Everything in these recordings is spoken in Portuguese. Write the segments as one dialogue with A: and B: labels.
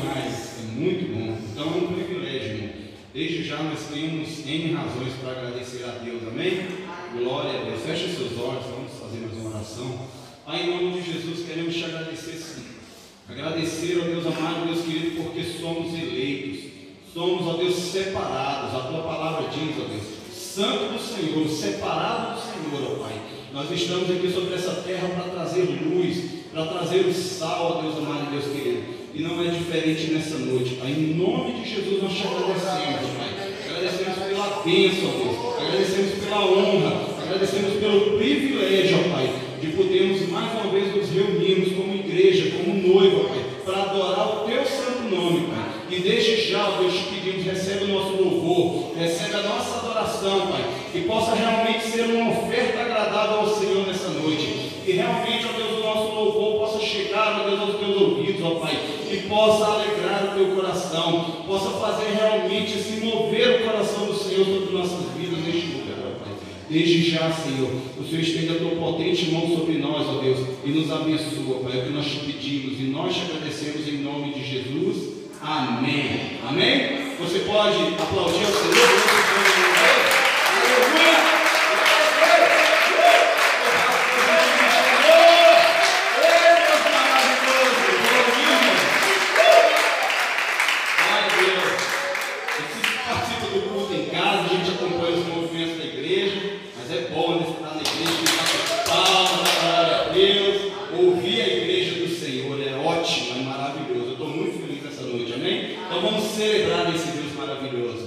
A: demais, é muito bom. Então é um privilégio. Desde já nós temos N razões para agradecer a Deus, amém? Glória a Deus. Feche seus olhos, vamos fazer mais uma oração. Pai, em nome de Jesus, queremos te agradecer sim. Agradecer, ó Deus amado, Deus querido, porque somos eleitos. Somos, ó Deus, separados. A tua palavra diz, ó Deus, santo do Senhor, separado do Senhor, ó Pai. Nós estamos aqui sobre essa terra para trazer luz, para trazer o sal, ó Deus amado, Deus querido. E não é diferente nessa noite, Pai. Em nome de Jesus nós te agradecemos, Pai. Agradecemos pela bênção, Deus. Agradecemos pela honra. Agradecemos pelo privilégio, Pai, de podermos mais uma vez nos reunirmos como igreja, como noiva, Pai, para adorar o Teu santo nome, Pai. E desde já, Deus, te pedimos, recebe o nosso louvor, recebe a nossa adoração, Pai, que possa realmente ser uma oferta agradável ao Senhor nessa noite. Que realmente, ó Deus, o nosso louvor possa chegar, ó Deus, aos teus ouvidos, ó Pai, e possa alegrar o teu coração, possa fazer realmente se mover o coração do Senhor sobre nossas vidas neste lugar, ó Pai. Desde já, Senhor, o Senhor estende a tua potente mão sobre nós, ó Deus, e nos abençoa, Pai, é o que nós te pedimos, e nós te agradecemos em nome de Jesus. Amém. Amém? Você pode aplaudir ao Senhor? Aleluia! Então vamos celebrar esse Deus maravilhoso.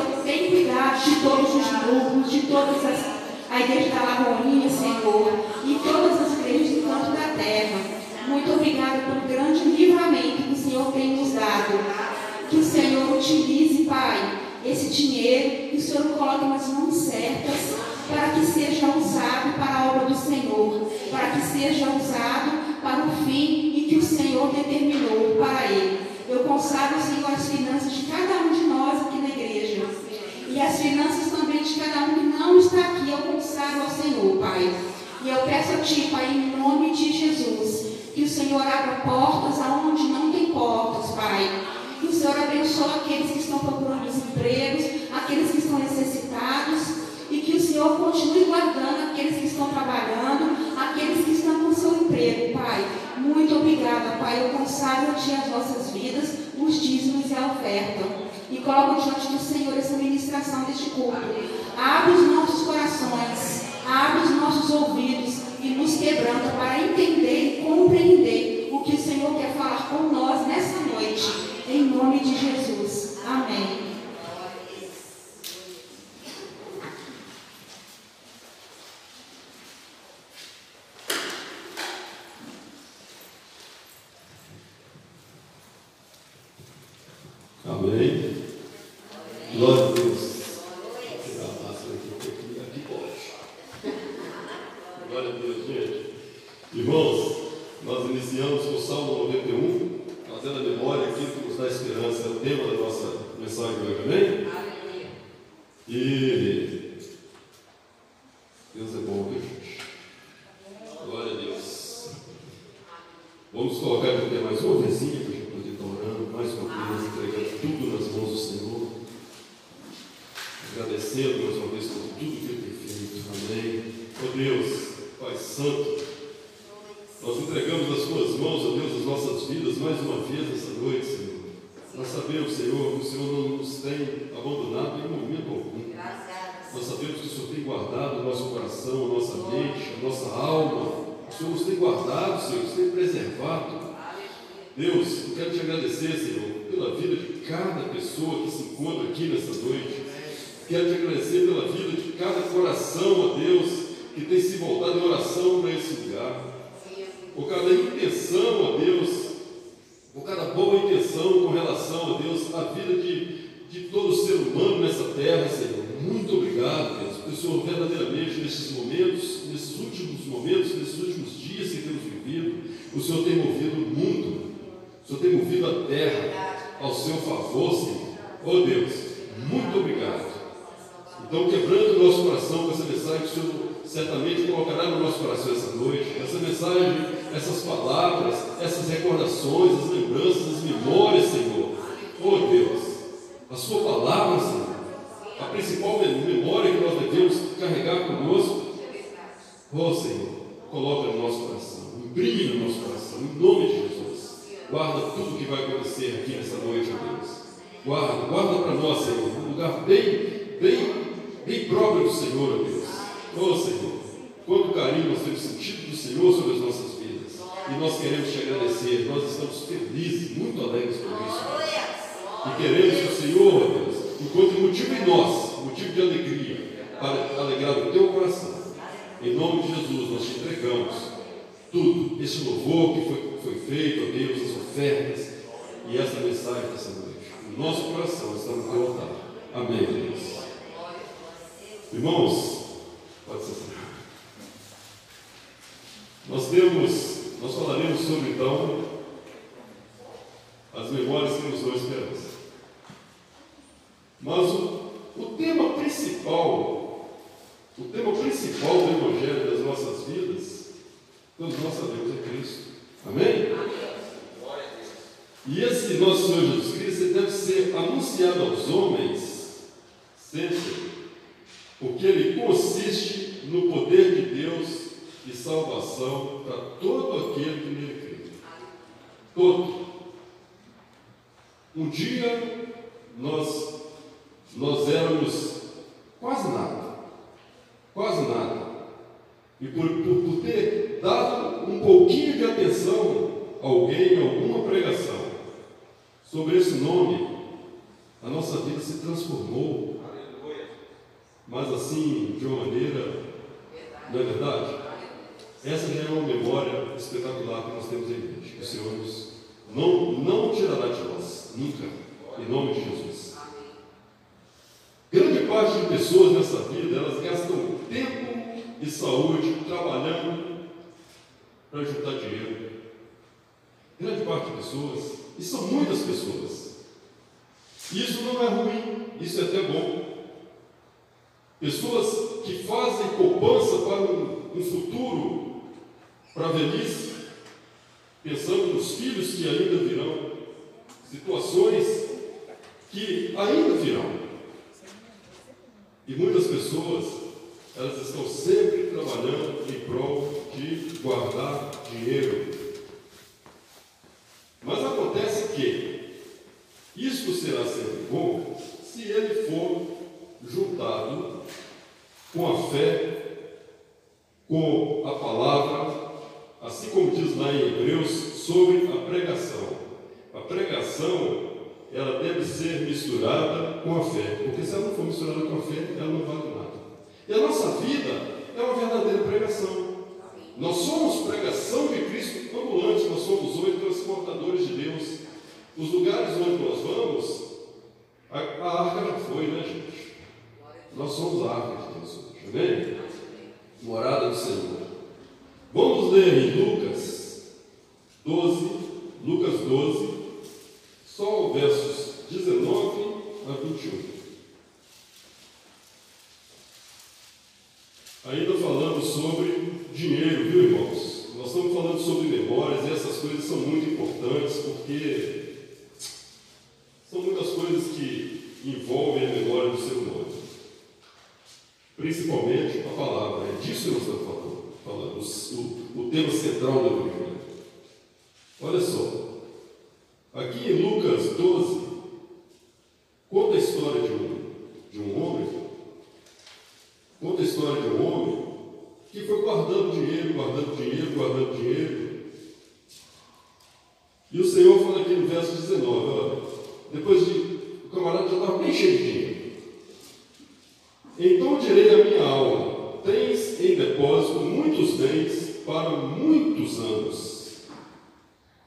A: Senhor, tem cuidado de todos os grupos, de todas as. A igreja da Lagoinha, Senhor, e todas as igrejas do canto da terra. Muito obrigada pelo grande livramento que o Senhor tem nos dado. Que o Senhor utilize, Pai, esse dinheiro, que o Senhor coloque nas mãos certas, para que seja usado para a obra do Senhor, para que seja usado para o fim e que o Senhor determinou para ele. Eu consagro, Senhor, as finanças de cada um de nós e as finanças também de cada um que não está aqui. Eu consagro ao Senhor, Pai. E eu peço a Ti, Pai, em nome de Jesus, que o Senhor abra portas aonde não tem portas, Pai. Que o Senhor abençoe aqueles que estão procurando empregos, aqueles que estão necessitados. E que o
B: Senhor continue guardando aqueles que estão trabalhando, aqueles que estão com seu emprego, Pai. Muito obrigada, Pai. Eu consagro a Ti as nossas vidas, os dízimos e a oferta e coloco diante do Senhor essa ministração deste culto. Abre os nossos corações, abre os nossos ouvidos e nos quebranta para entender e compreender o que o Senhor quer falar com nós nessa noite. Em nome de Jesus. Amém. Но Nós sabemos, Senhor, que o Senhor não nos tem abandonado em momento algum. Nós sabemos que o Senhor tem guardado o nosso coração, a nossa mente, a nossa alma. O Senhor nos tem guardado, Senhor, nos tem preservado. Deus, eu quero te agradecer, Senhor, pela vida de cada pessoa que se encontra aqui nessa noite. Quero te agradecer pela vida de cada coração, ó Deus, que tem se voltado em oração para esse lugar. Por cada intenção, ó Deus, por cada boa intenção com relação, ó Deus, à vida de, de todo ser humano nessa terra, Senhor. Muito obrigado, Deus, porque o Senhor verdadeiramente nesses momentos, nesses últimos momentos, nesses últimos dias que temos vivido, o Senhor tem movido o mundo, o Senhor tem movido a terra ao seu favor, Senhor. Oh Deus, muito obrigado. Então, quebrando o nosso coração com essa mensagem que o Senhor certamente colocará no nosso coração essa noite, essa mensagem, essas palavras, essas recordações, as lembranças, as memórias, Senhor. Oh Deus, a Sua palavra, Senhor, a principal memória que nós devemos carregar conosco. Oh Senhor, coloca no nosso coração, imprime no nosso coração, em nome de Jesus. Guarda tudo que vai acontecer aqui nessa noite, Deus. Guarda, guarda para nós, Senhor, um lugar bem, bem bem próprio do Senhor, Deus. Oh Senhor, quanto carinho nós temos sentido do Senhor sobre as nossas vidas. E nós queremos te agradecer, nós estamos felizes, muito alegres por isso. E queremos que o Senhor, ó Deus, encontre motivo em nós, motivo de alegria, para alegrar o teu coração. Em nome de Jesus, nós te entregamos tudo, esse louvor que foi, foi feito, ó Deus, as ofertas e essa mensagem dessa noite. O nosso coração está no teu altar. Amém, Deus. Irmãos, pode ser. Nós temos, nós falaremos sobre então as memórias que nos dão esperança. Mas o, o tema principal, o tema principal do Evangelho das nossas vidas, todos nós sabemos, é Cristo. Amém? E esse nosso Senhor Jesus Cristo deve ser anunciado aos homens sempre porque ele consiste no poder de Deus de salvação para todo aquele que nele crê. Todo. Um dia nós, nós éramos quase nada. Quase nada. E por, por, por ter dado um pouquinho de atenção a alguém, a alguma pregação sobre esse nome, a nossa vida se transformou mas assim, de uma maneira, não é verdade? Essa já é uma memória espetacular que nós temos em mente. O Senhor nos não, não tirará de nós, nunca, em nome de Jesus. Grande parte de pessoas nessa vida, elas gastam tempo e saúde trabalhando para juntar dinheiro. Grande parte de pessoas, e são muitas pessoas. Isso não é ruim, isso é até bom. Pessoas que fazem poupança para um, um futuro, para a velhice, pensando nos filhos que ainda virão, situações que ainda virão. E muitas pessoas, elas estão sempre trabalhando em prol de guardar dinheiro. Mas acontece que isto será sempre bom se ele for juntado com a fé, com a palavra, assim como diz lá em Hebreus, sobre a pregação. A pregação, ela deve ser misturada com a fé, porque se ela não for misturada com a fé, ela não vale nada. E a nossa vida é uma verdadeira pregação. Nós somos pregação de Cristo ambulante, nós somos hoje transportadores de Deus. Os lugares onde nós vamos, a, a arca já foi, né, gente? Nós somos árvores de Deus hoje. Amém? Morada do Senhor. Vamos ler em Lucas 12, Lucas 12, só versos 19 a 21. Ainda falando sobre dinheiro, viu irmãos? Nós estamos falando sobre memórias e essas coisas são muito importantes porque são muitas coisas que envolvem a memória do ser humano. Principalmente a palavra, é disso que nós estamos falando, falando o, o tema central do Evangelho. Olha só, aqui em Lucas 12, conta a história de um, de um homem, conta a história de um homem que foi guardando dinheiro, guardando dinheiro, guardando dinheiro. E o Senhor fala aqui no verso 19, olha, depois de o camarada já estava bem cheio de dinheiro. Então direi a minha alma: tens em depósito muitos bens para muitos anos.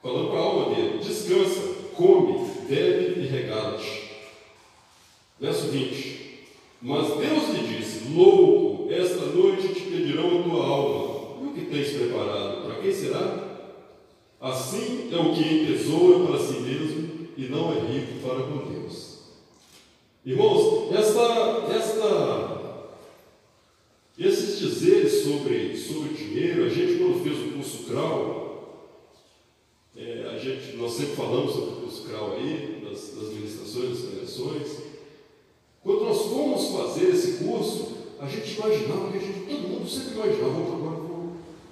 B: Falando para a alma dele: descansa, come, bebe e regala-te. Verso 20. Mas Deus lhe disse: Louco, esta noite te pedirão a tua alma. E o que tens preparado? Para quem será? Assim é o que entesoura para si mesmo e não é rico para com Deus. Irmãos, esta, esta, esses dizeres sobre, sobre dinheiro, a gente quando fez o curso CRAU, é, a gente, nós sempre falamos sobre o curso CRAU aí, nas, nas ministrações, nas pregações. Quando nós fomos fazer esse curso, a gente imaginava, que a gente, todo mundo sempre imaginava, vamos agora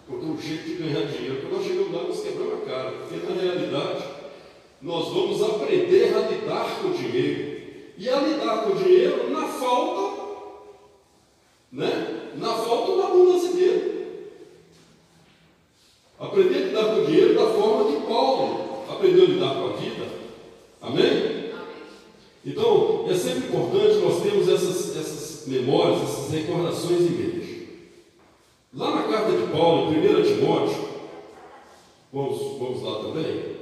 B: vamos ter um jeito de ganhar dinheiro. Quando nós chegamos lá, nós quebramos a cara, porque na realidade nós vamos aprender a lidar com o dinheiro e a lidar com o dinheiro na falta, né? Na falta ou na abundância dele. Aprender a lidar com o dinheiro da forma que Paulo aprendeu a lidar com a vida. Amém? Então, é sempre importante nós termos essas, essas memórias, essas recordações em mente. Lá na carta de Paulo, em 1 Timóteo, vamos, vamos lá também.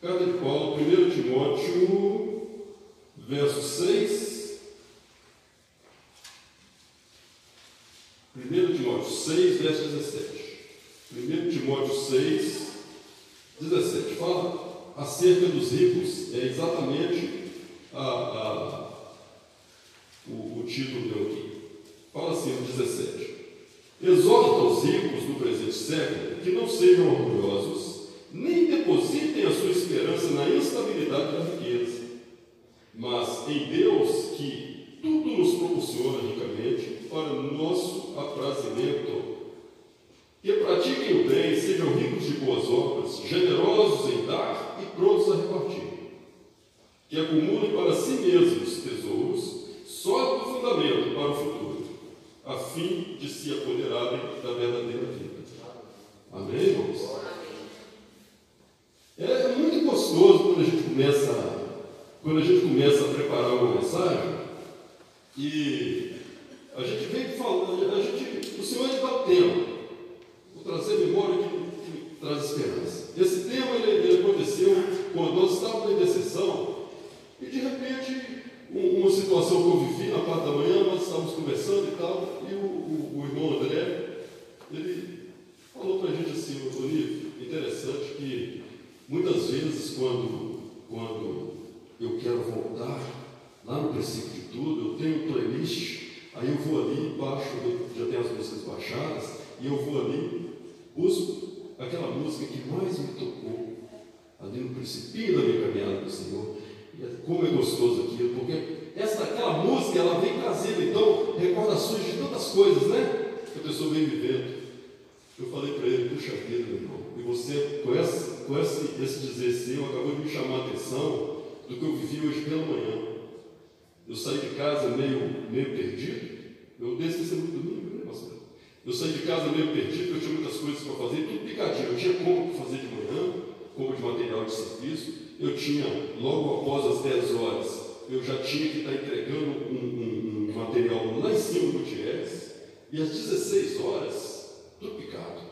B: Carta de Paulo, 1 Timóteo verso 6. 1 Timóteo 6, verso 17. 1 Timóteo 6, 17. Fala acerca dos ricos. É exatamente a, a, o, o título deu aqui. Fala assim no 17. Exorta os ricos do presente século que não sejam orgulhosos, nem depositem a sua esperança na instabilidade da riqueza mas em Deus que tudo nos proporciona ricamente para o nosso aprazimento. Que pratiquem o bem, sejam ricos de boas obras, generosos em dar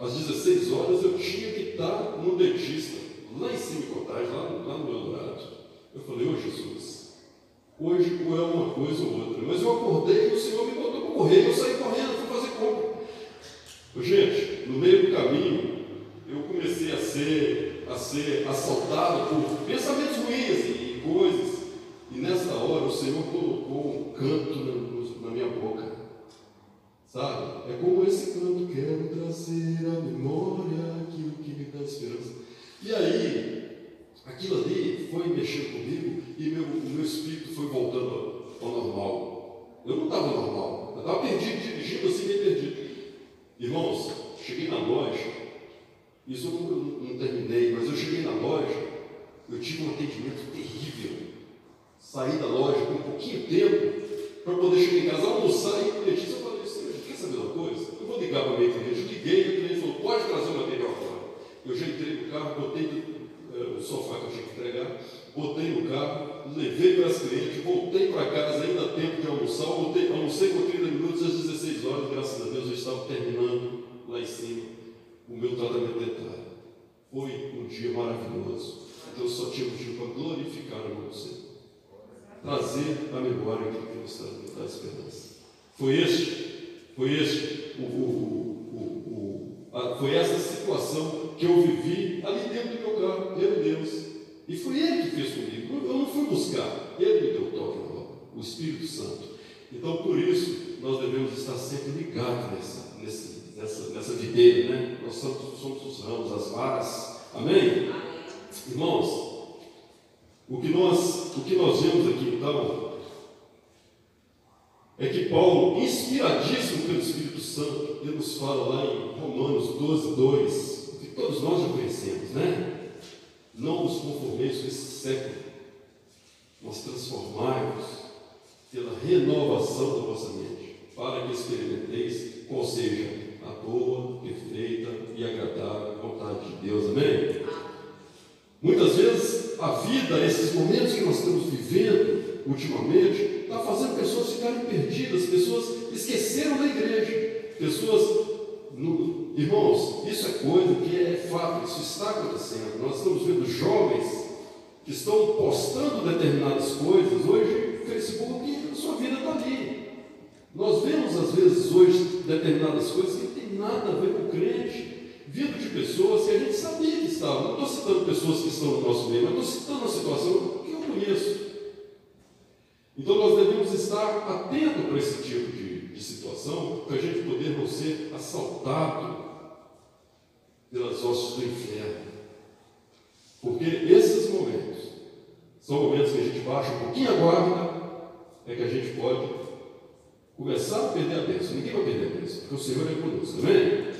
B: às 16 horas eu tinha que estar no dentista, lá em cima em lá, lá no Eldorado. Eu falei, ô oh, Jesus, hoje ou é uma coisa ou outra. Mas eu acordei e o Senhor me mandou para correr, eu saí correndo, fui fazer compra. Gente, no meio do caminho, eu comecei a ser, a ser assaltado por pensamentos ruins e coisas. E nessa hora o Senhor colocou um canto na é como esse canto, quero trazer à memória aquilo que me dá esperança. E aí, aquilo ali foi mexendo comigo e meu, o meu espírito foi voltando ao normal. Eu não estava normal, eu estava perdido, dirigindo assim, meio perdido. Irmãos, cheguei na loja, isso eu não, não terminei, mas eu cheguei na loja, eu tive um atendimento terrível. Saí da loja com um pouquinho de tempo para poder chegar em casa, almoçar e o dentista. Eu falei assim, quer saber uma coisa? Eu vou ligar para o meu cliente. Eu liguei o cliente falou, pode trazer o material agora. Eu já entrei no carro, botei uh, o sofá que eu tinha que entregar, botei no carro, levei para as clientes, voltei para casa, ainda tempo de almoçar, voltei, almocei por 30 minutos às 16 horas, graças a Deus eu estava terminando lá em cima o meu tratamento dentário. Foi um dia maravilhoso. Eu só tinha motivo para glorificar a você. Trazer a memória que nos dá esperança. Foi este, foi este o, o, o, o a, foi essa situação que eu vivi ali dentro do meu carro, eu e Deus. E foi Ele que fez comigo. Eu não fui buscar. Ele me deu toque na obra, o Espírito Santo. Então, por isso, nós devemos estar sempre ligados nessa, nesse, nessa, nessa videira, né? Nós somos, somos os ramos, as varas. Amém? Irmãos, o que nós, o que nós vemos aqui então é que Paulo, inspiradíssimo pelo Espírito Santo, ele nos fala lá em Romanos 12, 2, que todos nós já conhecemos, né? Não nos conformeis com esse século, mas transformai-vos pela renovação da vossa mente, para que experimenteis qual seja a boa, perfeita e agradável vontade de Deus. Amém? Muitas vezes a vida, esses momentos que nós estamos vivendo ultimamente, está fazendo pessoas ficarem perdidas, pessoas esqueceram da igreja, pessoas. No, irmãos, isso é coisa que é fato, isso está acontecendo. Nós estamos vendo jovens que estão postando determinadas coisas. Hoje, Facebook, a sua vida está ali. Nós vemos às vezes hoje determinadas coisas que não tem nada a ver com o crente vindo de pessoas que a gente sabia que estavam. Não estou citando pessoas que estão no nosso meio, mas estou citando uma situação que eu conheço. Então nós devemos estar atentos para esse tipo de, de situação, para a gente poder não ser assaltado pelas hostes do inferno. Porque esses momentos são momentos que a gente baixa um pouquinho a guarda, é que a gente pode começar a perder a bênção. Ninguém vai perder a bênção, porque o Senhor é conosco, amém?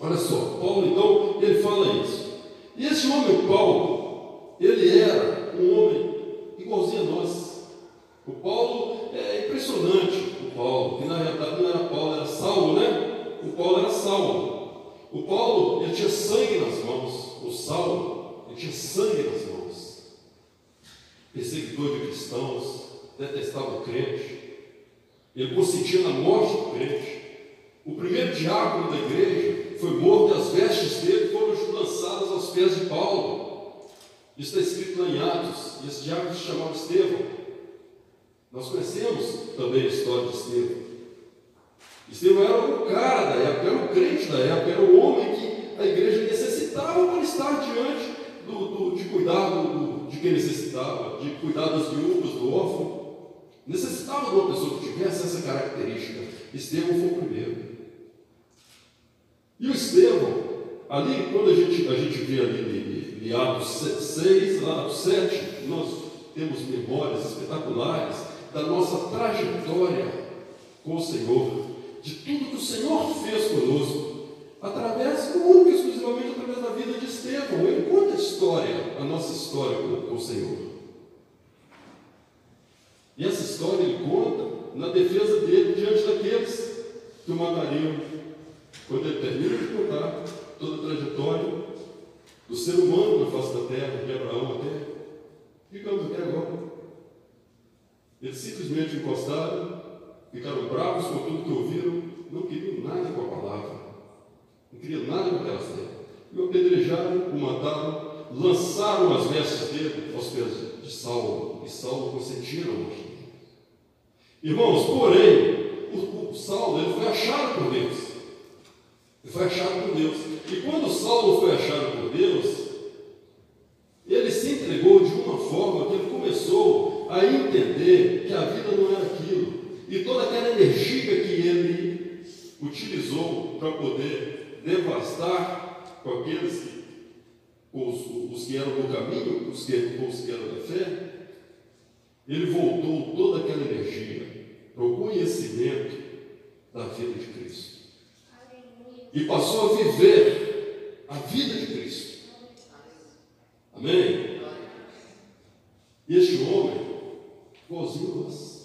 B: Olha só, Paulo então, ele fala isso. E esse homem, Paulo, ele era um homem igualzinho a nós. O Paulo é impressionante, o Paulo, que na realidade não era Paulo, era Saulo, né? O Paulo era Saulo. O Paulo, ele tinha sangue nas mãos. O Saulo, ele tinha sangue nas mãos. Perseguidor de cristãos, detestava o crente. Ele consentia na morte do crente. O primeiro diácono da igreja foi morto e as vestes dele foram lançadas aos pés de Paulo. Isso está escrito em Atos. E esse diácono se chamava Estevão. Nós conhecemos também a história de Estevão. Estevão era o cara da época, era o crente da época, era o homem que a igreja necessitava para estar diante do, do, de cuidar do, de quem necessitava, de cuidar das viúvas, do órfão. Necessitava de uma pessoa que tivesse essa característica. Estevão foi o primeiro. E o Estevão, ali, quando a gente, a gente vê ali em, Atos 6, Atos 7, nós temos memórias espetaculares da nossa trajetória com o Senhor, de tudo que o Senhor fez conosco, através, única e exclusivamente através da vida de Estevão. Ele conta a história, a nossa história com, com o Senhor. E essa história ele conta na defesa dele diante daqueles que o matariam quando ele termina de contar toda a trajetória do ser humano na face da terra, de Abraão até, ficamos até agora. Eles simplesmente encostaram, ficaram bravos com tudo que ouviram, não queriam nada com a palavra, não queriam nada com aquela fé. E o apedrejaram, o mataram, lançaram as vestes dele aos pés de Saulo, e Saulo consentia na morte Irmãos, porém, o, o Saulo ele foi achado por Deus foi achado por Deus. E quando Saulo foi achado por Deus, a entender que a vida não era aquilo. E toda aquela energia que ele utilizou para poder devastar com aqueles que, os, os que eram do caminho, os que, os que eram da fé, ele voltou toda aquela energia para o conhecimento da vida de Cristo. E passou a viver a vida de Cristo. Amém? Este homem, igualzinho nós.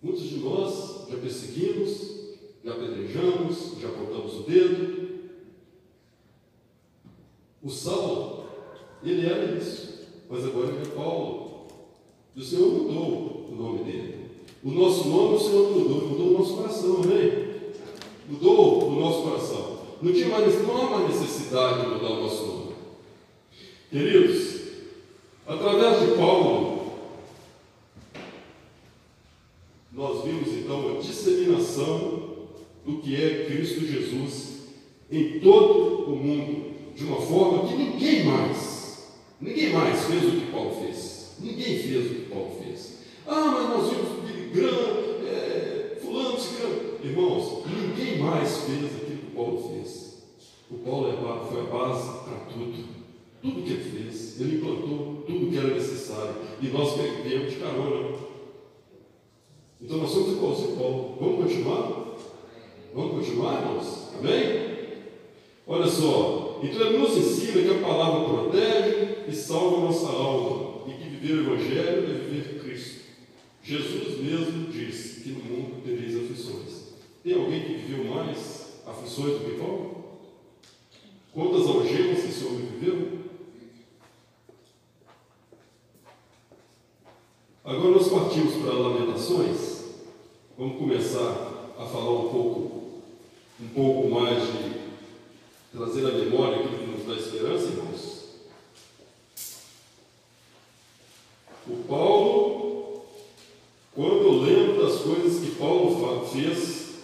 B: Muitos de nós já perseguimos, já apedrejamos, já apontamos o dedo. O Saulo, ele era isso, mas agora ele é Paulo. E o Senhor mudou o nome dele. O nosso nome o Senhor mudou, mudou o nosso coração, amém? Mudou o nosso coração. Não, tinha mais, não há mais necessidade de mudar o nosso nome. Queridos, através de Paulo, nós vimos então a disseminação do que é Cristo Jesus em todo o mundo, de uma forma que ninguém mais, ninguém mais fez o que Paulo fez. Ninguém fez o que Paulo fez. Ah, mas nós vimos Billy Graham, é, fulano, ciclano. Irmãos, ninguém mais fez aquilo que Paulo fez. O Paulo é foi a base para tudo. Tudo que ele fez, ele implantou tudo que era necessário. E nós perdemos de carona. Então nós somos a Paulo. Vamos continuar? Vamos continuar, irmãos? Amém? Olha só, então ele nos ensina que a palavra protege e salva a nossa alma, e que viver o Evangelho é viver Cristo. Jesus mesmo disse que no mundo tereis aflições. Tem alguém que viveu mais aflições do que Paulo? Quantas algemas esse homem viveu? Agora nós partimos para Lamentações. Vamos começar a falar um pouco um pouco mais de trazer à memória aquilo que nos dá esperança, irmãos. O Paulo, quando eu lembro das coisas que Paulo fez,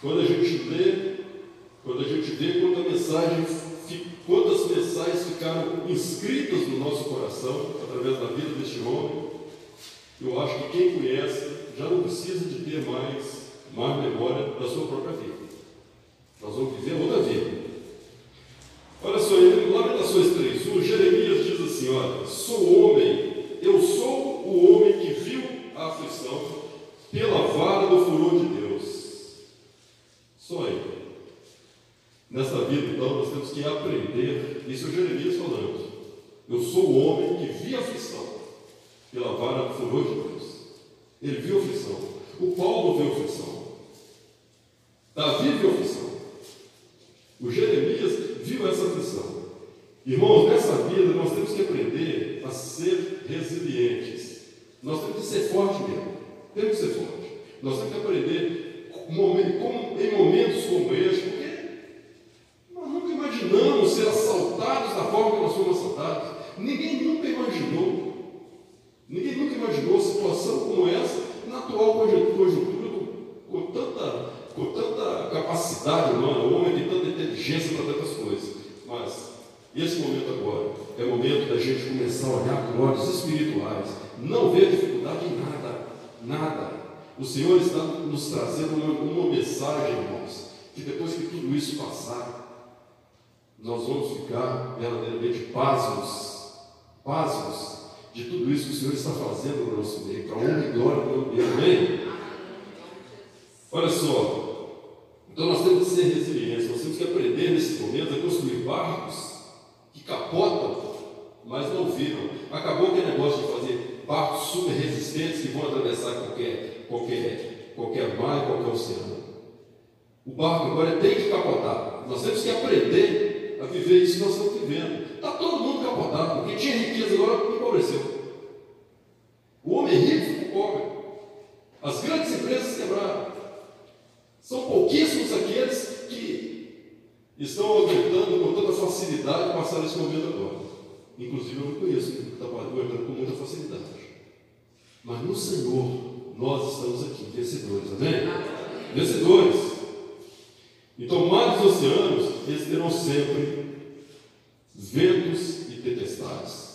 B: quando a gente lê, quando a gente vê quanta mensagem, quantas mensagens ficaram inscritas no nosso coração através da vida deste homem, eu acho que quem conhece já não precisa de ter mais mais memória da sua própria vida. Nós vamos viver outra vida. Olha só, em Lamentações 3.1, Jeremias diz assim, olha, sou homem, eu sou o homem que viu a aflição pela vara do furor de Deus. Só ele. Nessa vida, então, nós temos que aprender, isso é Jeremias falando, eu sou o homem que viu a aflição pela vara do furor de Deus. Ele viu a aflição. O Paulo viu a aflição. Davi viu a aflição. O Jeremias viu essa aflição. Irmãos, nessa vida nós temos que aprender a ser resilientes. Nós temos que ser fortes mesmo. Temos que ser fortes. Nós temos que aprender em momentos como este, porque nós nunca imaginamos ser assaltados da forma que nós fomos assaltados. Ninguém nunca imaginou. Ninguém nunca imaginou situação como essa atual conjuntura com tanta com tanta capacidade humana, o homem tem tanta inteligência para tantas coisas. Mas esse momento agora é o momento da gente começar a olhar com olhos espirituais, não ver dificuldade em nada, nada. O Senhor está nos trazendo uma, uma mensagem, irmãos, que depois que tudo isso passar, nós vamos ficar verdadeiramente pasmos, pasmos de tudo isso que o Senhor está fazendo no nosso meio, para honra e glória do dele. Amém? Olha só, então nós temos que ser resilientes, nós temos que aprender nesse momento a construir barcos que capotam, mas não viram. Acabou aquele negócio de fazer barcos super resistentes que vão atravessar qualquer, qualquer, qualquer mar qualquer oceano. O barco agora tem que capotar. Nós temos que aprender a viver isso que nós estamos vivendo. Está todo mundo capotado, porque tinha riqueza agora empobreceu. O homem rico ficou pobre. As grandes empresas quebraram. São pouquíssimos aqueles que estão aguentando com toda facilidade passar esse momento agora. Inclusive eu não conheço que está aguentando com muita facilidade. Mas no Senhor nós estamos aqui, vencedores, amém? Vencedores. Então, mares e oceanos, eles terão sempre ventos e tempestades.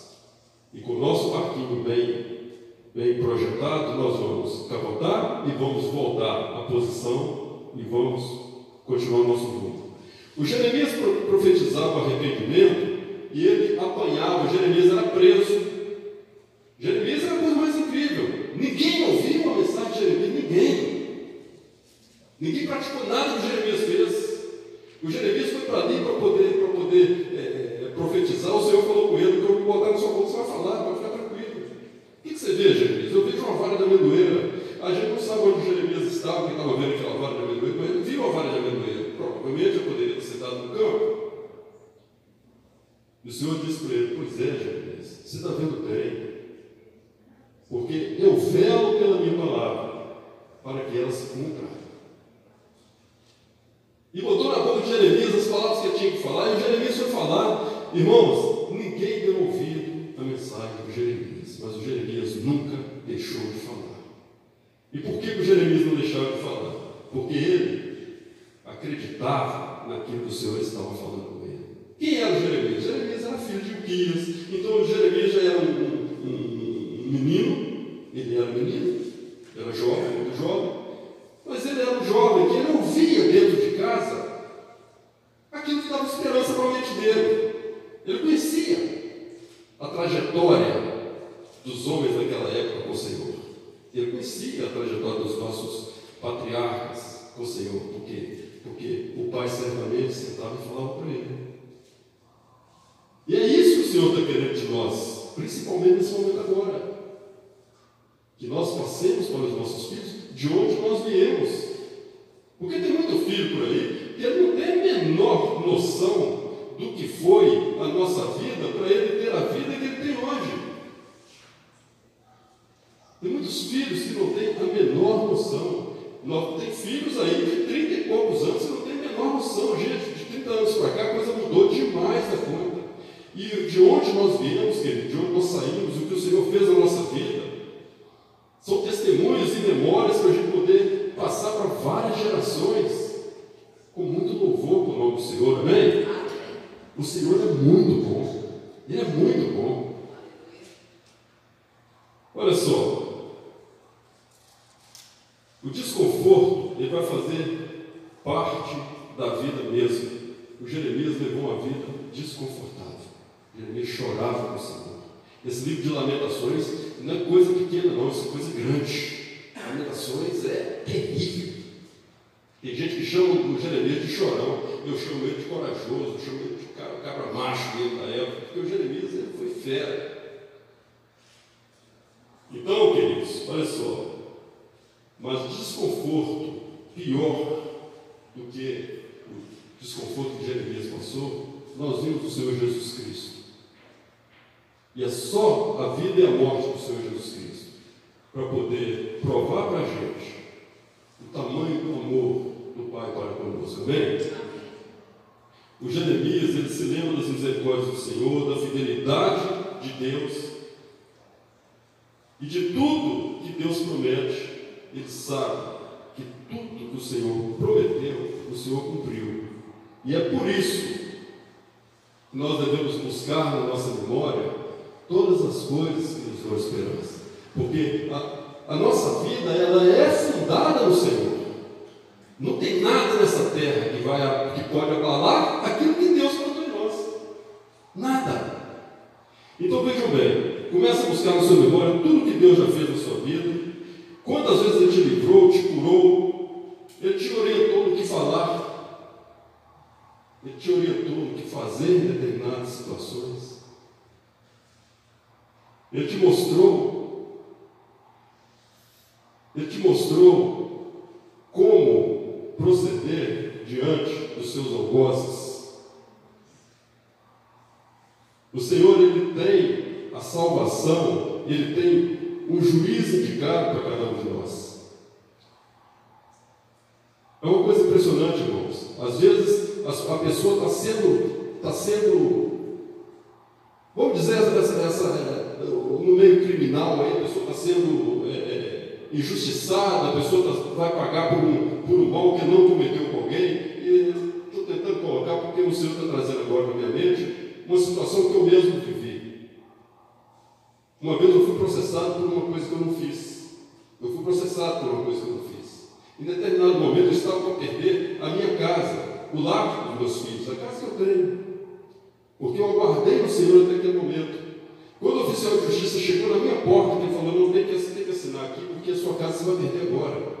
B: E com o nosso barquinho bem, bem projetado, nós vamos capotar e vamos voltar à posição e vamos continuar o nosso rumo. O Jeremias profetizava arrependimento e ele apanhava, o Jeremias era preso. Jeremias era a coisa mais incrível. Ninguém ouviu a mensagem de Jeremias, ninguém. Ninguém praticou nada que o Jeremias fez. O Jeremias foi para ali para poder, para poder é, é, profetizar. O Senhor falou com ele: que eu vou botar na sua boca, você vai falar, vai ficar tranquilo. O que, você vê, Jeremias? Eu vejo uma vara de amendoeira. A gente não sabe onde Jeremias estava, que estava vendo aquela vara de amendoeira, mas ele viu a vara de amendoeira. Provavelmente eu poderia ter sentado no campo. E o Senhor disse para ele: Pois é, Jeremias, você está vendo bem. Porque eu velo pela minha palavra, para que ela se cumpra. E botou na boca de Jeremias as palavras que ele tinha que falar, e Jeremias foi falar. Irmãos, ninguém deu ouvido à mensagem de Jeremias, mas o Jeremias nunca deixou de falar. E por que o Jeremias não deixava de falar? Porque ele acreditava naquilo que o Senhor estava falando com ele. Quem era o Jeremias? Jeremias era filho de Uquias. Então Jeremias já era um, um, um menino, ele era menino, era jovem, muito jovem. Mas ele era um jovem que ele ouvia dentro de casa aquilo que dava esperança para a mente dele. Ele conhecia a trajetória dos homens daquela época com o Senhor. Ele conhecia a trajetória dos nossos patriarcas com o Senhor. Por quê? Porque o pai certamente sentava e falava para ele. E é isso que o Senhor está querendo de nós, principalmente nesse momento agora. Que nós passemos para os nossos filhos de onde nós viemos. Porque tem muito filho por aí que ele não tem a menor noção do que foi a nossa vida para ele ter a vida que ele tem hoje. Tem muitos filhos que não têm a menor noção. Tem filhos aí de 30 e poucos anos que não têm a menor noção. Gente, de 30 anos para cá a coisa mudou demais da conta. E de onde nós viemos, querido, de onde nós saímos, o que o Senhor fez na nossa vida. São testemunhos e memórias para a gente poder passar para várias gerações com muito louvor para o nome do Senhor, amém? O Senhor é muito bom, Ele é muito bom. Olha só, o desconforto ele vai fazer parte da vida mesmo. O Jeremias levou uma vida desconfortável. Jeremias chorava com o Senhor. Esse livro de Lamentações não é coisa pequena, não, isso é coisa grande. Lamentações é terrível. Tem gente que chama o Jeremias de chorão, eu chamo ele de corajoso, eu chamo ele de cabra macho dele da época, porque o Jeremias ele foi fera. Então, queridos, olha só, mas desconforto pior do que o desconforto que Jeremias passou, nós vimos o Senhor Jesus Cristo. E é só a vida e a morte do Senhor Jesus Cristo para poder provar para a gente o tamanho do amor do Pai para conosco. Amém? O Jeremias, ele se lembra das misericórdias do Senhor, da fidelidade de Deus e de tudo que Deus promete. Ele sabe que tudo que o Senhor prometeu, o Senhor cumpriu. E é por isso que nós devemos buscar na nossa memória todas as coisas que nos dão esperança. Porque a, a nossa vida ela é fundada no Senhor. Não tem nada nessa terra que, vai, que pode abalar aquilo que Deus plantou em nós. Nada. Então vejam bem, começa a buscar na sua memória tudo que Deus já fez na sua vida. Quantas vezes Ele te livrou, te curou, Ele te orientou no que falar, Ele te orientou no que fazer em determinadas situações. Ele te mostrou, ele te mostrou como proceder diante dos seus algozes. O Senhor, Ele tem a salvação, Ele tem um juiz indicado para cada um de nós. É uma coisa impressionante, irmãos. Às vezes a pessoa está sendo, está sendo, vamos dizer, essa, essa no meio criminal, aí, a pessoa está sendo é, é, injustiçada, a pessoa tá, vai pagar por um, por um mal que não cometeu com alguém. E estou tentando colocar, porque o Senhor está trazendo agora na minha mente, uma situação que eu mesmo vivi. Uma vez eu fui processado por uma coisa que eu não fiz. Eu fui processado por uma coisa que eu não fiz. Em determinado momento eu estava para perder a minha casa, o lar dos meus filhos, a casa que eu tenho. Porque eu aguardei no Senhor até aquele momento. Quando o oficial de justiça chegou na minha porta, ele falou: Não tem que, tem que assinar aqui, porque a sua casa você vai perder agora.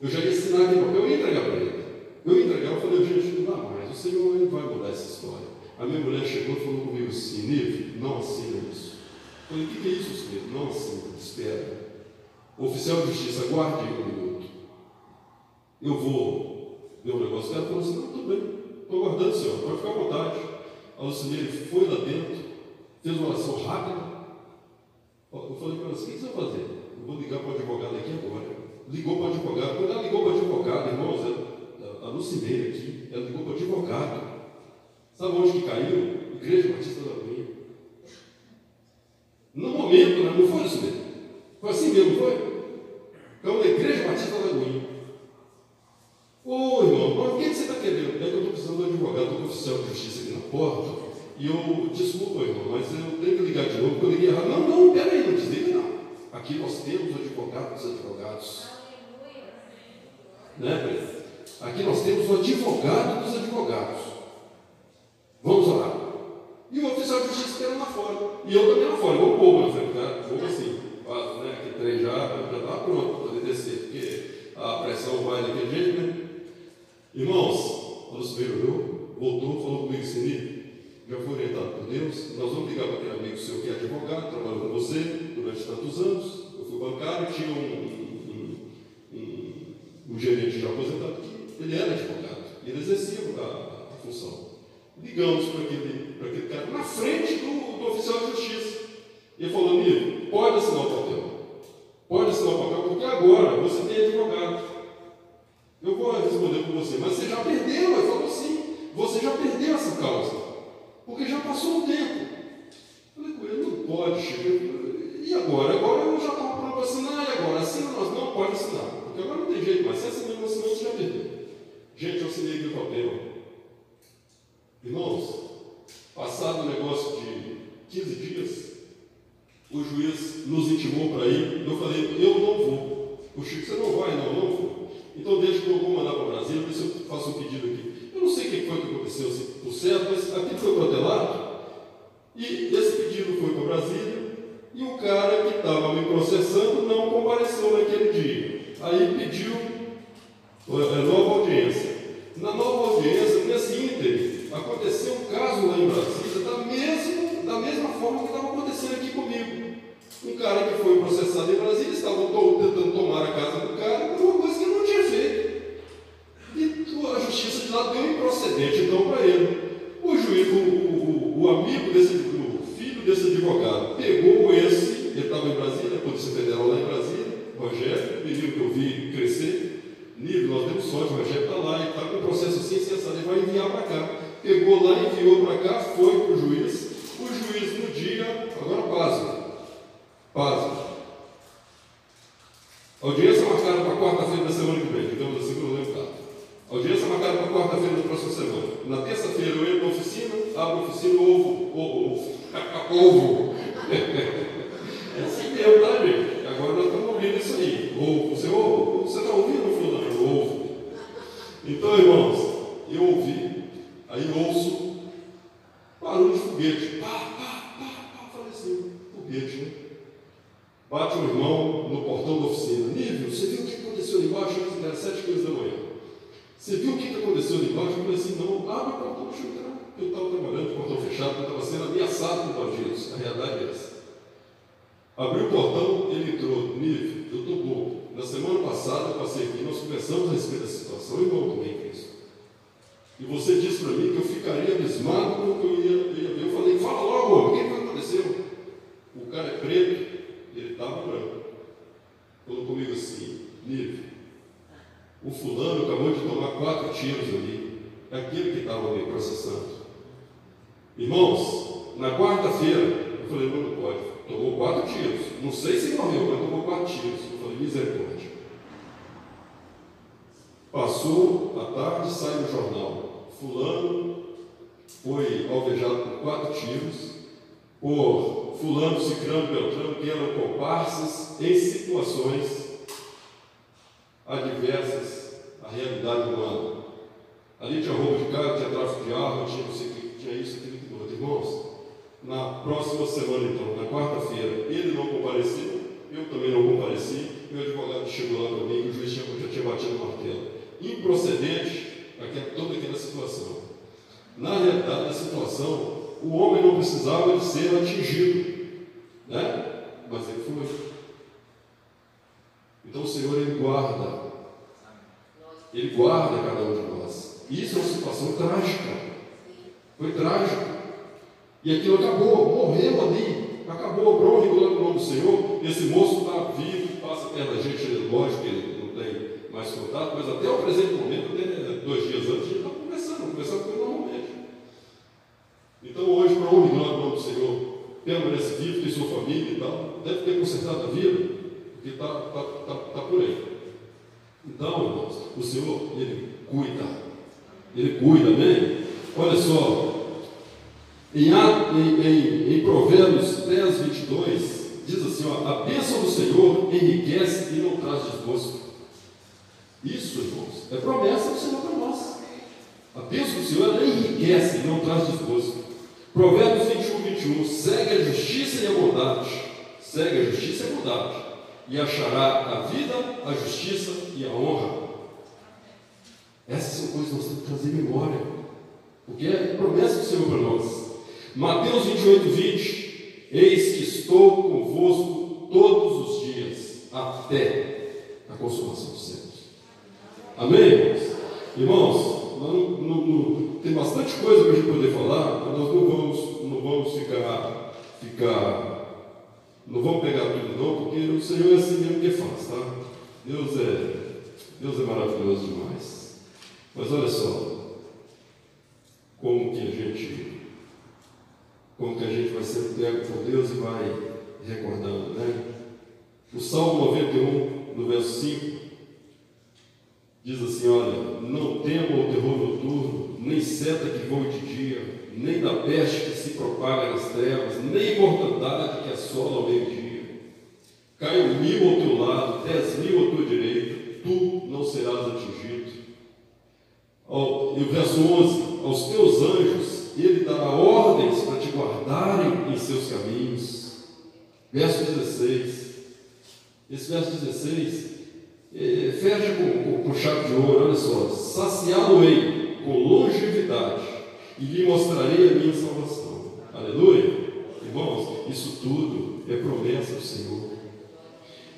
B: Eu já ia assinar aquele papel, eu ia entregar para ele. Eu ia entregar, eu falei: Gente, não dá mais, o Senhor vai mudar essa história. A minha mulher chegou e falou comigo assim: Nive, não assina isso. Falei: O que, é isso, Senhor? Não assina, espera. O oficial de justiça, aguarde um minuto. Eu vou ver um negócio. Cara falou assim: Não, tudo bem, estou aguardando, senhor, pode ficar à vontade. A Lucineira foi lá dentro, fez uma oração rápida. Eu falei para ela assim: O que você vai fazer? Eu vou ligar para o advogado aqui agora. Ligou para o advogado. Quando ela ligou para o advogado, irmãos, a Lucineira aqui, ela ligou para o advogado. Sabe onde que caiu? Igreja Batista da momento, né? não foi isso mesmo. Foi assim mesmo, foi? Então, a Igreja Batista da Cunha. Ô irmão, mas o que você está querendo? É que eu estou precisando de um advogado, estou com oficial de justiça aqui na porta. E eu, desculpa, irmão, mas eu tenho que ligar de novo, porque eu liguei errado. Não, não, peraí, não desliga não. Aqui nós temos advogados advogados. Né, Pedro? Aqui nós temos o advogado dos advogados. Vamos orar. E o oficial de justiça querendo lá fora. E eu também lá fora, o povo na frente, tá? Fogo assim. Né? Que trem já está pronto para poder descer, porque a pressão vai daquele jeito, né? Irmãos, o Lucifer olhou, voltou, falou comigo assim, já foi orientado por Deus, nós vamos ligar para aquele amigo seu que é advogado, trabalhou com você durante tantos anos, eu fui bancário, tinha um, um, um, um gerente já aposentado que ele era advogado, ele exercia a, a função. Ligamos para aquele, para aquele cara na frente do, do oficial de justiça. Ele falou, amigo, pode assinar o papel. Pode assinar o papel, porque agora você tem advogado. Eu vou responder por você, mas você já perdeu. Ele falou sim, você já perdeu essa causa. Porque já passou um tempo. Eu falei com ele, não pode, Chico. E agora? Agora eu já estava pronto para assinar, e agora? Assina nós? Não, pode assinar. Porque agora não tem jeito mais. Se assinar, não assinou, você já perdeu. Gente, eu assinei aquele papel. Irmãos, passado um negócio de 15 dias, o juiz nos intimou para ir. Eu falei, eu não vou. O Chico, você não vai? Não, eu não vou. Então deixa que eu vou mandar para Brasília, ver se eu faço um pedido aqui. Eu não sei o que foi que aconteceu, assim, por certo, mas aqui foi protelado. E esse pedido foi para Brasília. E o cara que estava me processando não compareceu naquele dia. Aí pediu é, nova audiência. Na nova audiência, nesse ínterim, aconteceu um caso lá em Brasília, forma que estava acontecendo aqui comigo. Um cara que foi processado em Brasília, estava tentando tomar a casa do cara semana, então, na quarta-feira, ele não compareceu, eu também não compareci, e o advogado chegou lá para mim, o juiz já tinha batido o martelo. Improcedente aquela, toda aquela situação. Na realidade da situação, o homem não precisava de ser atingido, né? mas ele foi. Então o Senhor, Ele guarda, Ele guarda cada um de nós. Isso é uma situação trágica, foi trágico. E aquilo acabou, morreu ali, acabou, glória no nome do Senhor. Esse moço está vivo, passa perto da gente, lógico que ele não tem mais contato, mas até o presente momento, até dois dias antes, a gente está conversando, conversando com ele normalmente. Então hoje, para honra e glória no nome do Senhor, permanece vivo, tem sua família e tal, deve ter consertado a vida, porque está tá, tá, tá por aí. Então, irmãos, o Senhor, Ele cuida. Ele cuida, amém? Olha só, em, em, em, em Provérbios 10, 22, diz assim: ó, A bênção do Senhor enriquece e não traz desgosto. Isso, irmãos, é promessa do Senhor para nós. A bênção do Senhor enriquece e não traz desgosto. Provérbios 21, 21. Segue a justiça e a bondade. Segue a justiça e a bondade. E achará a vida, a justiça e a honra. Essas são coisas que nós temos que trazer em memória. Porque é promessa do Senhor para nós. Mateus 28, 20. Eis que estou convosco todos os dias, até a consumação dos séculos. Amém, irmãos? Irmãos, não, não, não, tem bastante coisa para a gente poder falar, mas nós não vamos, não vamos ficar, ficar, não vamos pegar tudo não, porque o Senhor é assim mesmo que faz, tá? Deus é, Deus é maravilhoso demais. Mas olha só, como que a gente como que a gente vai ser pego por Deus e vai recordando, né? O Salmo 91, no verso 5, diz assim: Olha, não temo o terror noturno, nem seta que voe de dia, nem da peste que se propaga nas trevas, nem mortandade que assola ao meio-dia. Caiam mil ao teu lado, dez mil à tua direita, tu não serás atingido. E o verso 11: Aos teus anjos ele dará ordens para te guardarem em seus caminhos. Verso 16. Esse verso 16 é, fecha com, com, com chave de ouro, olha só. Saciá-lo-ei com longevidade e lhe mostrarei a minha salvação. Aleluia. Irmãos, isso tudo é promessa do Senhor.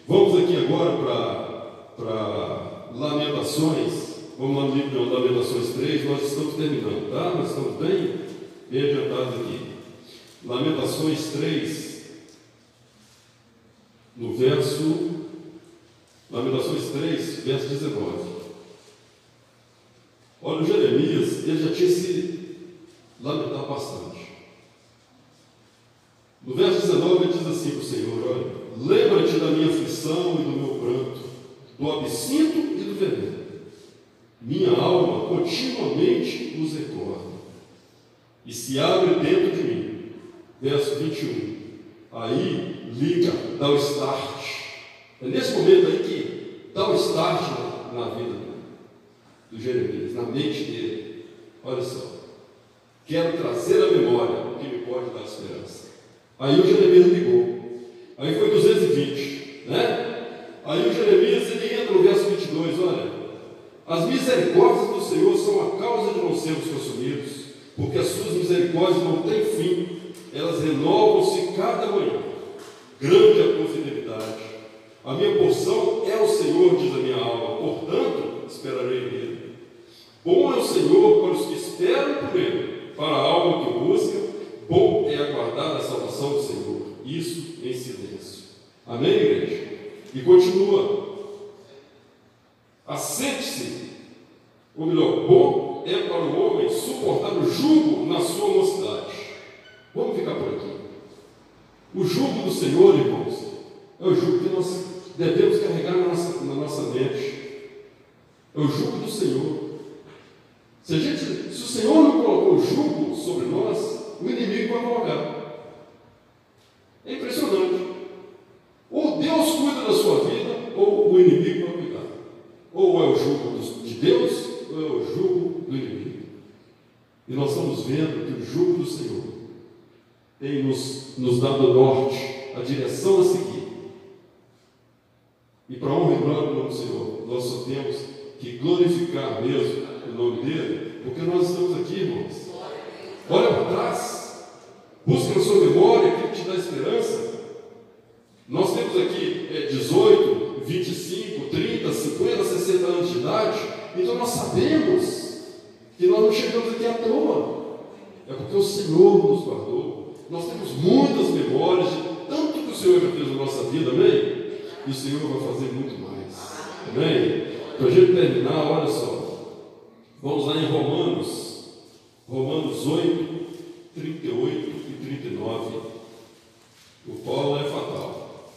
B: Vamos aqui agora para Lamentações. Vamos lá no livro de Lamentações 3, nós estamos terminando, tá? Nós estamos bem, bem adiantados aqui. Lamentações 3, no verso. Lamentações 3, verso 19. Olha, o Jeremias, ele já tinha se lamentado bastante. No verso 19, ele diz assim para o Senhor: Olha, lembra-te da minha aflição e do meu pranto, do absinto e do veneno minha alma continuamente nos recorda e se abre dentro de mim. Verso 21. Aí liga, dá o start. É nesse momento aí que dá o start na, na vida do Jeremias, na mente dele. Olha só. Quero trazer a memória o que me pode dar esperança. Aí o Jeremias ligou. Aí foi 220, né? Aí o Jeremias ele entra no verso 22, olha. As misericórdias do Senhor são a causa de não sermos consumidos, porque as suas misericórdias não têm fim, elas renovam-se cada manhã. Grande é a tua fidelidade. A minha porção é o Senhor, diz a minha alma, portanto esperarei nele. Bom é o Senhor para os que esperam por ele, para a alma que busca, bom é aguardar a salvação do Senhor. Isso em silêncio. Amém, igreja? E continua. Assente-se, ou melhor, bom é para o homem suportar o jugo na sua mocidade. Vamos ficar por aqui. O jugo do Senhor, irmãos, é o jugo que nós devemos carregar na nossa, na nossa mente. É o jugo do Senhor. Se, gente, se o Senhor não colocou o jugo sobre nós, o inimigo vai colocar. É impressionante. Ou Deus cuida da sua vida, ou o inimigo vai cuidar. Ou é o jugo de Deus, ou é o jugo do inimigo. E nós estamos vendo que o jugo do Senhor tem nos, nos dado o norte, a direção a seguir temos que glorificar mesmo o nome dele, porque nós estamos aqui, irmãos. Olha para trás, busca na sua memória aquilo que te dá esperança. Nós temos aqui é, 18, 25, 30, 50, 60 anos de idade, então nós sabemos que nós não chegamos aqui à toa. É porque o Senhor nos guardou. Nós temos muitas memórias de tanto que o Senhor já fez na nossa vida, amém? E o Senhor vai fazer muito mais. Amém? Para a gente terminar, olha só. Vamos lá em Romanos. Romanos 8, 38 e 39. O Paulo é fatal.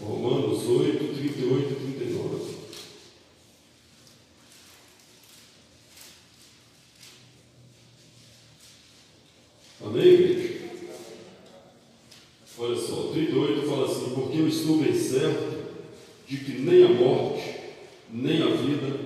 B: Romanos 8, 38 e 39. Amém, igreja? Olha só, 38 fala assim: Porque eu estou bem certo de que nem a morte, nem a vida,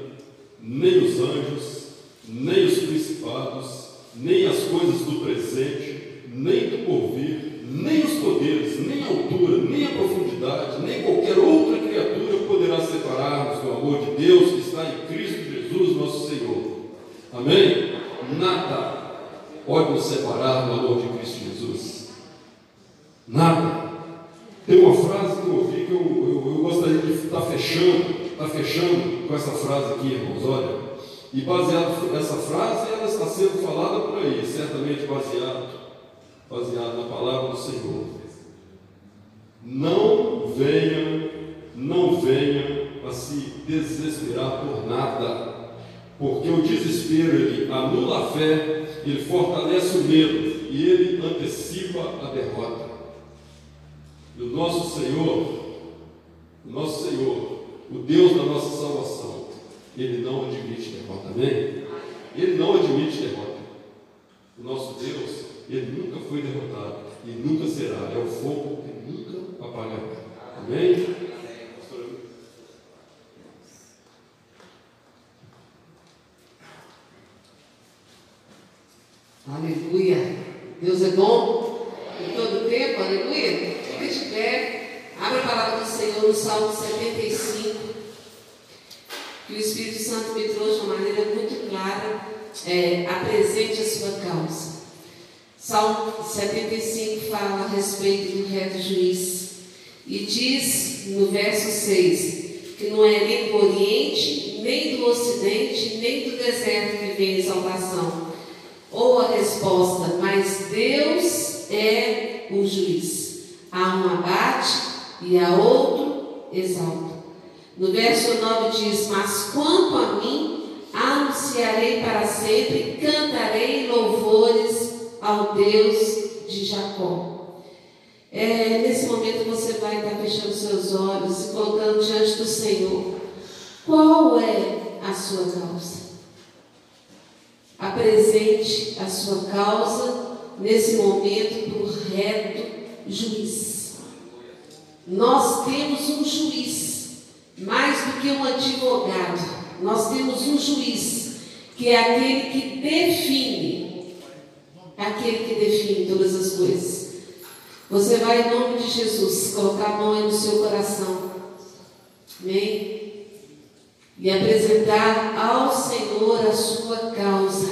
B: nem os anjos, nem os principados, nem as coisas do presente, nem do porvir, nem os poderes, nem a altura, nem a profundidade, nem qualquer outra criatura poderá separar-nos do amor de Deus que está em Cristo Jesus, nosso Senhor. Amém? Nada pode nos separar do amor de Cristo Jesus? Nada. Tem uma frase que eu ouvi que eu, eu, eu gostaria de estar fechando, estar fechando com essa frase aqui, irmãos, olha. E baseado nessa frase, ela está sendo falada por aí, certamente baseado, baseado na palavra do Senhor. Não venha, não venha a se desesperar por nada porque o desespero ele anula a fé, ele fortalece o medo e ele antecipa a derrota. E o nosso Senhor, o nosso Senhor, o Deus da nossa salvação, ele não admite derrota, amém? Ele não admite derrota. O nosso Deus, ele nunca foi derrotado e nunca será. É o fogo que nunca apagará. Amém?
C: Aleluia. Deus é bom em todo tempo, aleluia. Fica de pé. Abra a palavra do Senhor no Salmo 75. Que o Espírito Santo me trouxe de uma maneira muito clara. É, apresente a sua causa. Salmo 75 fala a respeito do reto juiz. E diz no verso 6 que não é nem do Oriente, nem do Ocidente, nem do deserto que vem a exaltação ou a resposta, mas Deus é o juiz. Há um abate e há outro exalta. No verso 9 diz: Mas quanto a mim, anunciarei para sempre, cantarei louvores ao Deus de Jacó. É, nesse momento você vai estar fechando seus olhos e colocando diante do Senhor. Qual é a sua causa? Apresente a sua causa nesse momento para o reto juiz. Nós temos um juiz, mais do que um advogado, nós temos um juiz, que é aquele que define, aquele que define todas as coisas. Você vai, em nome de Jesus, colocar a mão aí no seu coração. Amém? E apresentar ao Senhor a sua causa,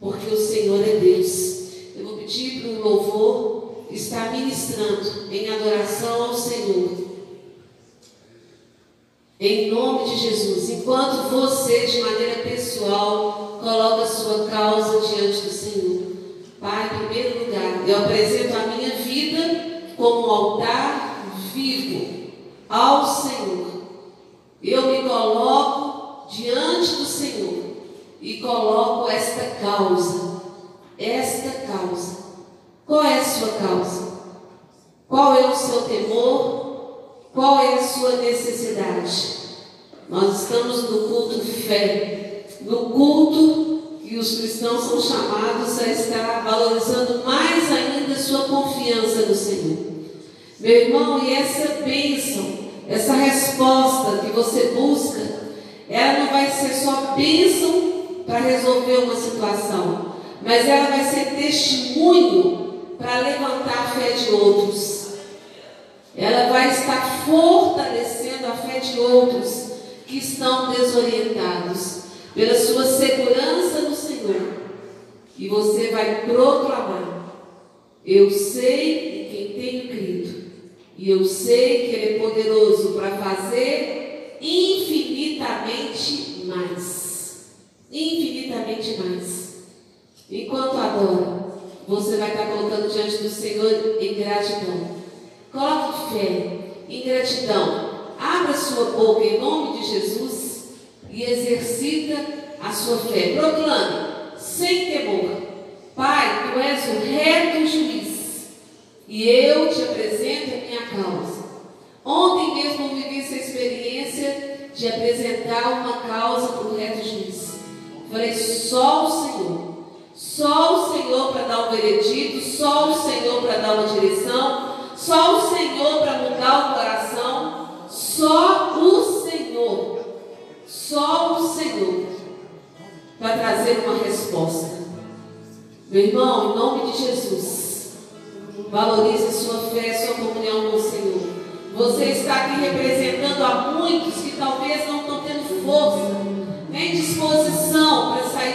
C: porque o Senhor é Deus. Eu vou pedir para o louvor estar ministrando em adoração ao Senhor. Em nome de Jesus, enquanto você, de maneira pessoal, coloca a sua causa diante do Senhor. Pai, em primeiro lugar, eu apresento a minha vida como um altar vivo ao Senhor. Eu me coloco diante do Senhor e coloco esta causa. Esta causa. Qual é a sua causa? Qual é o seu temor? Qual é a sua necessidade? Nós estamos no culto de fé, no culto que os cristãos são chamados a estar valorizando mais ainda sua confiança no Senhor. Meu irmão, e essa bênção essa resposta que você busca, ela não vai ser só bênção para resolver uma situação, mas ela vai ser testemunho para levantar a fé de outros. Ela vai estar fortalecendo a fé de outros que estão desorientados pela sua segurança no Senhor. E você vai proclamar: Eu sei em quem tenho crido, e eu sei que Ele é poderoso para fazer infinitamente mais. Infinitamente mais. Enquanto adora, você vai estar colocando diante do Senhor em gratidão. Coloque fé em gratidão. Abra sua boca em nome de Jesus e exercita a sua fé. Proclame, sem temor: Pai, tu és o reto juiz e eu te apresento a minha causa. Ontem mesmo eu vivi essa experiência de apresentar uma causa para o reto juiz. Falei, só o Senhor. Só o Senhor para dar um veredito, só o Senhor para dar uma direção, só o Senhor para mudar o coração, só o Senhor, só o Senhor para trazer uma resposta. Meu irmão, em nome de Jesus, valorize sua fé, sua comunhão com o Senhor. Você está aqui representando a muitos que talvez não estão tendo força, nem disposição para sair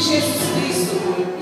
C: Jesus Cristo.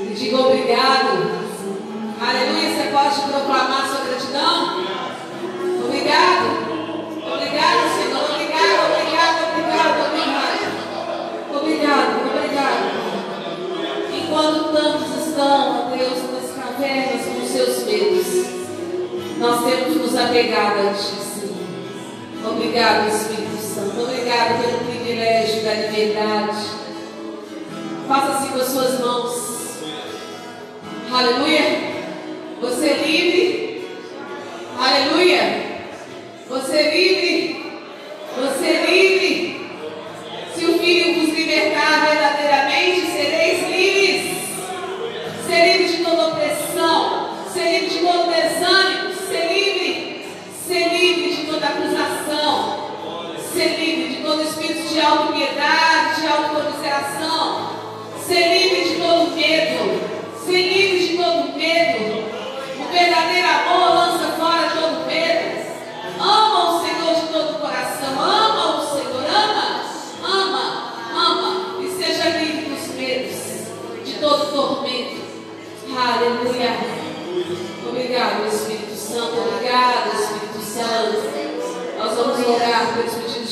C: E digo obrigado. Aleluia. Você pode proclamar sua gratidão? Obrigado. Obrigado, Senhor. Obrigado, obrigado, obrigado, obrigado. Obrigado, obrigado. Enquanto tantos estão, ó Deus, nas cavernas com seus medos, nós temos nos apegado a Ti, Senhor. Obrigado, Espírito Santo. Obrigado pelo privilégio da liberdade. Faça-se com as suas mãos. Aleluia. Você é livre. Aleluia. Você é livre.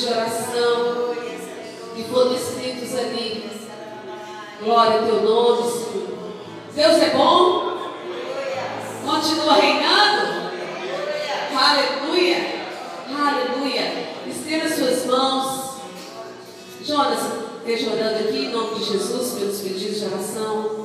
C: de oração que foram escritos ali. Glória ao teu nome, Senhor. Deus é bom? Continua reinando? Aleluia! Aleluia! Estenda suas mãos. Jonas, esteja orando aqui em nome de Jesus pelos pedidos de oração.